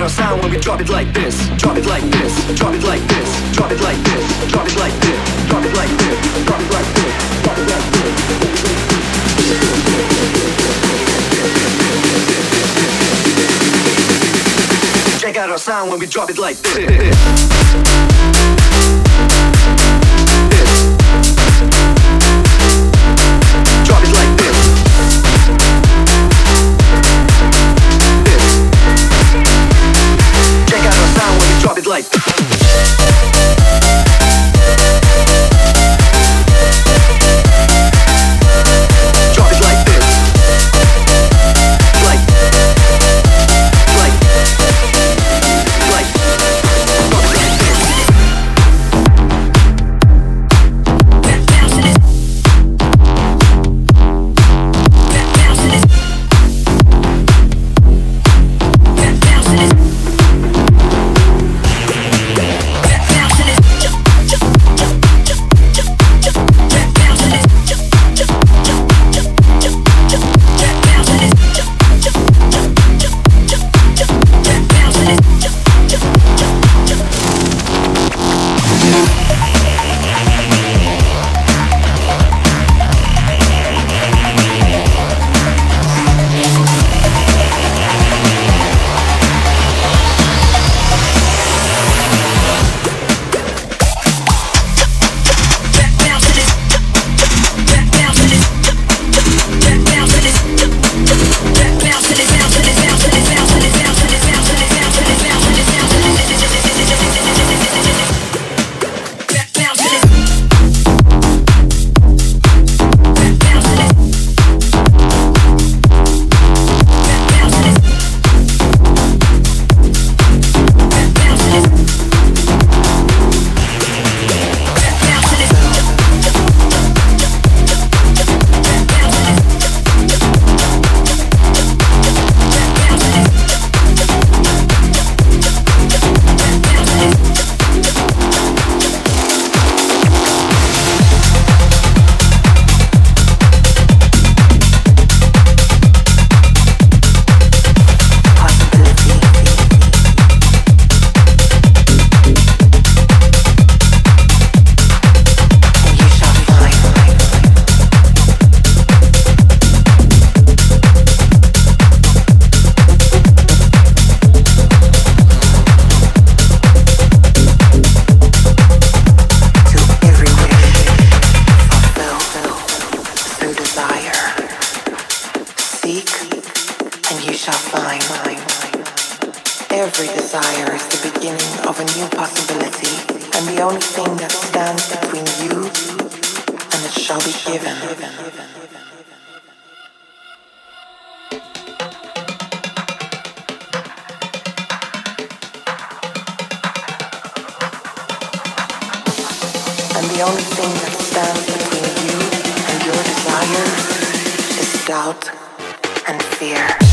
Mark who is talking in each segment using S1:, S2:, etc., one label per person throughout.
S1: Our sound when we drop it like this. Drop it like this. Drop it like this. Drop it like this. Drop it like this. Drop it like this. Drop it like this. Drop it like this. Check out our sound when we drop it like this. Like
S2: Seek, and you shall find. Every desire is the beginning of a new possibility, and the only thing that stands between you and it shall be given. And the only thing that stands between you and your desires is doubt and fear.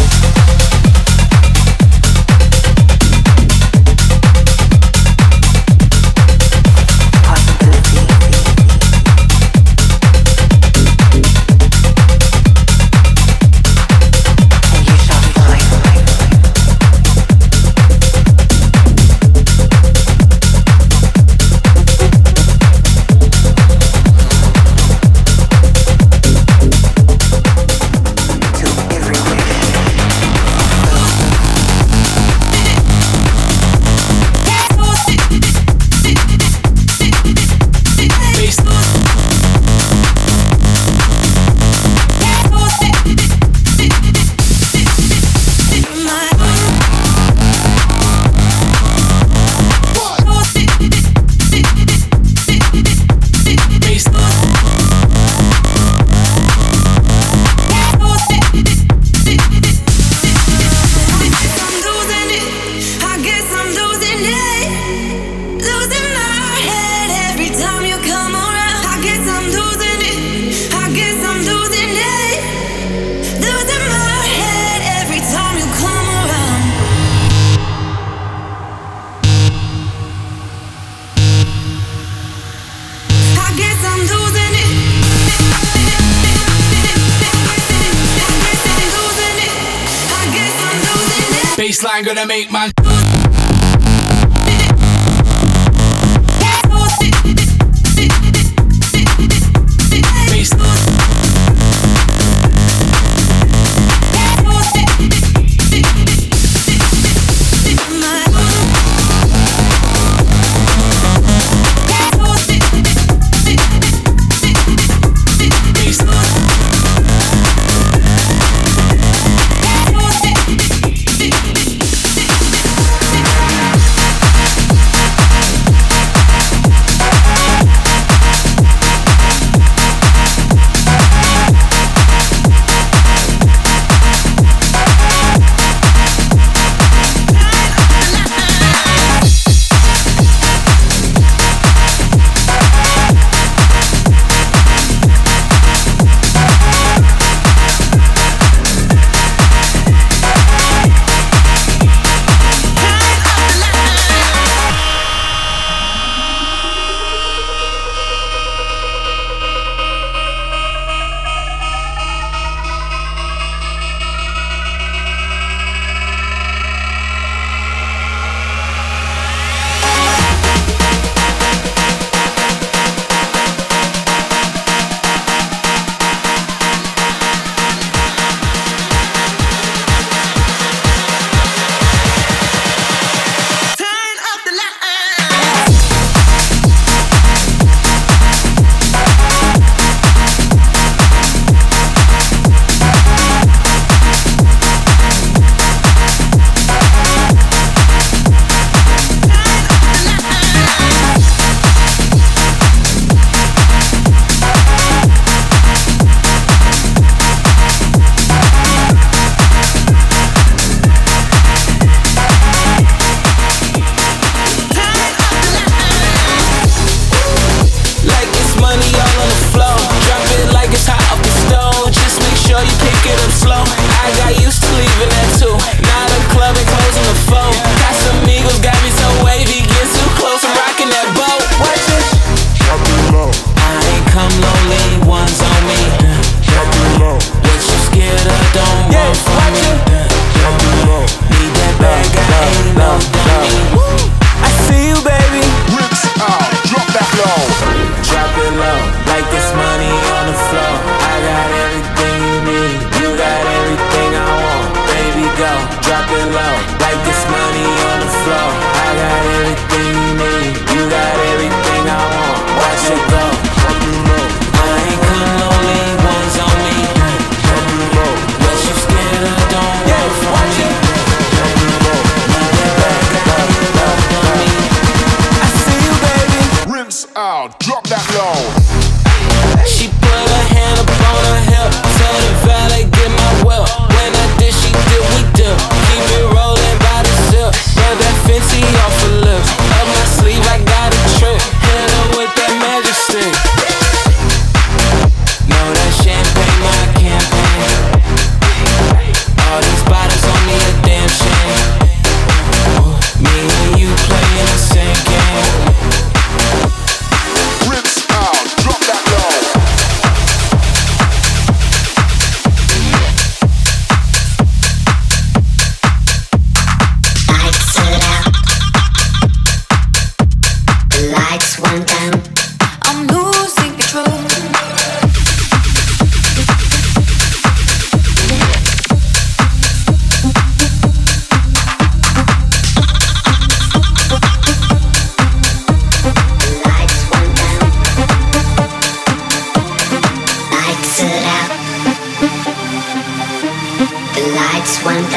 S3: Baseline gonna make man.